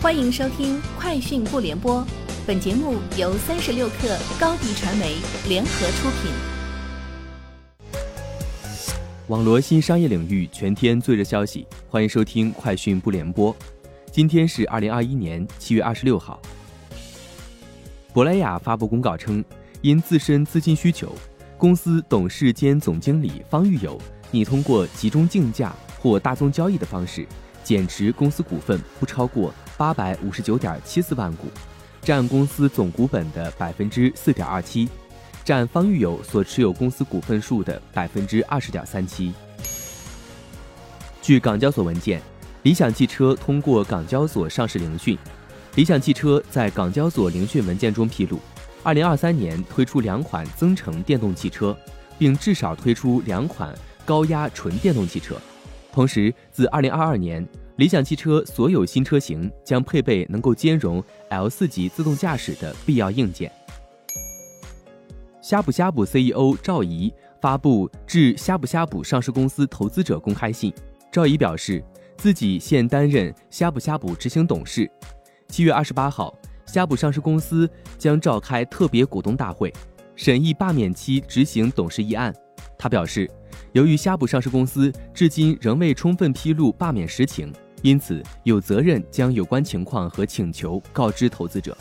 欢迎收听《快讯不联播》，本节目由三十六克高低传媒联合出品。网罗新商业领域全天最热消息，欢迎收听《快讯不联播》。今天是二零二一年七月二十六号。珀莱雅发布公告称，因自身资金需求，公司董事兼总经理方玉友拟通过集中竞价或大宗交易的方式。减持公司股份不超过八百五十九点七四万股，占公司总股本的百分之四点二七，占方玉友所持有公司股份数的百分之二十点三七。据港交所文件，理想汽车通过港交所上市聆讯。理想汽车在港交所聆讯文件中披露，二零二三年推出两款增程电动汽车，并至少推出两款高压纯电动汽车。同时，自二零二二年，理想汽车所有新车型将配备能够兼容 L 四级自动驾驶的必要硬件。呷哺呷哺 CEO 赵怡发布致呷哺呷哺上市公司投资者公开信，赵怡表示自己现担任呷哺呷哺执行董事。七月二十八号，呷哺上市公司将召开特别股东大会，审议罢免其执行董事议案。他表示。由于呷哺上市公司至今仍未充分披露罢免实情，因此有责任将有关情况和请求告知投资者。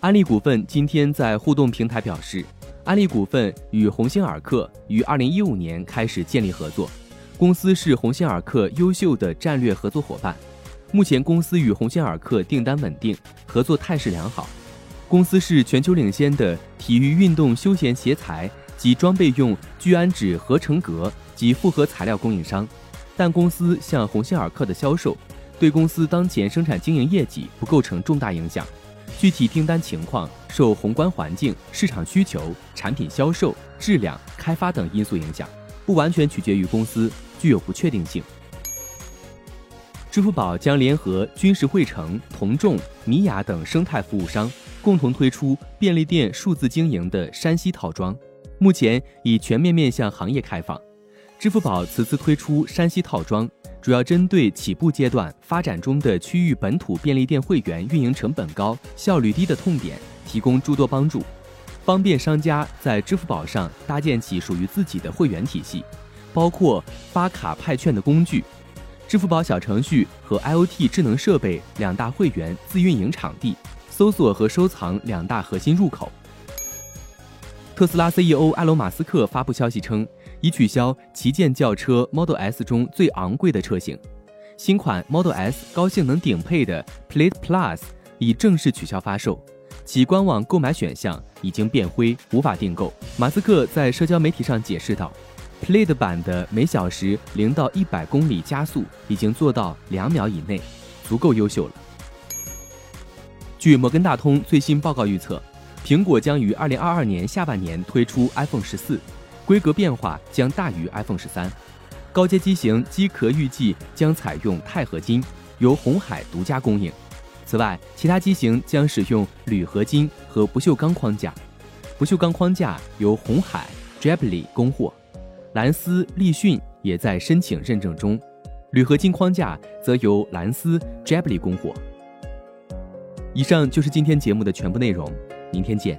安利股份今天在互动平台表示，安利股份与鸿星尔克于二零一五年开始建立合作，公司是鸿星尔克优秀的战略合作伙伴。目前公司与鸿星尔克订单稳定，合作态势良好。公司是全球领先的体育运动休闲鞋材。及装备用聚氨酯合成革及复合材料供应商，但公司向鸿星尔克的销售对公司当前生产经营业绩不构成重大影响。具体订单情况受宏观环境、市场需求、产品销售、质量、开发等因素影响，不完全取决于公司，具有不确定性。支付宝将联合军事汇成、同众、米雅等生态服务商，共同推出便利店数字经营的山西套装。目前已全面面向行业开放。支付宝此次推出山西套装，主要针对起步阶段、发展中的区域本土便利店会员运营成本高、效率低的痛点，提供诸多帮助，方便商家在支付宝上搭建起属于自己的会员体系，包括发卡派券的工具、支付宝小程序和 IoT 智能设备两大会员自运营场地、搜索和收藏两大核心入口。特斯拉 CEO 埃隆·马斯克发布消息称，已取消旗舰轿车 Model S 中最昂贵的车型，新款 Model S 高性能顶配的 Plaid Plus 已正式取消发售，其官网购买选项已经变灰，无法订购。马斯克在社交媒体上解释道：“Plaid 版的每小时零到一百公里加速已经做到两秒以内，足够优秀了。”据摩根大通最新报告预测。苹果将于二零二二年下半年推出 iPhone 十四，规格变化将大于 iPhone 十三。高阶机型机壳预计将采用钛合金，由红海独家供应。此外，其他机型将使用铝合金和不锈钢框架，不锈钢框架由红海 j a b l y 供货。蓝思、立讯也在申请认证中，铝合金框架则由蓝思 j a b l y 供货。以上就是今天节目的全部内容。明天见。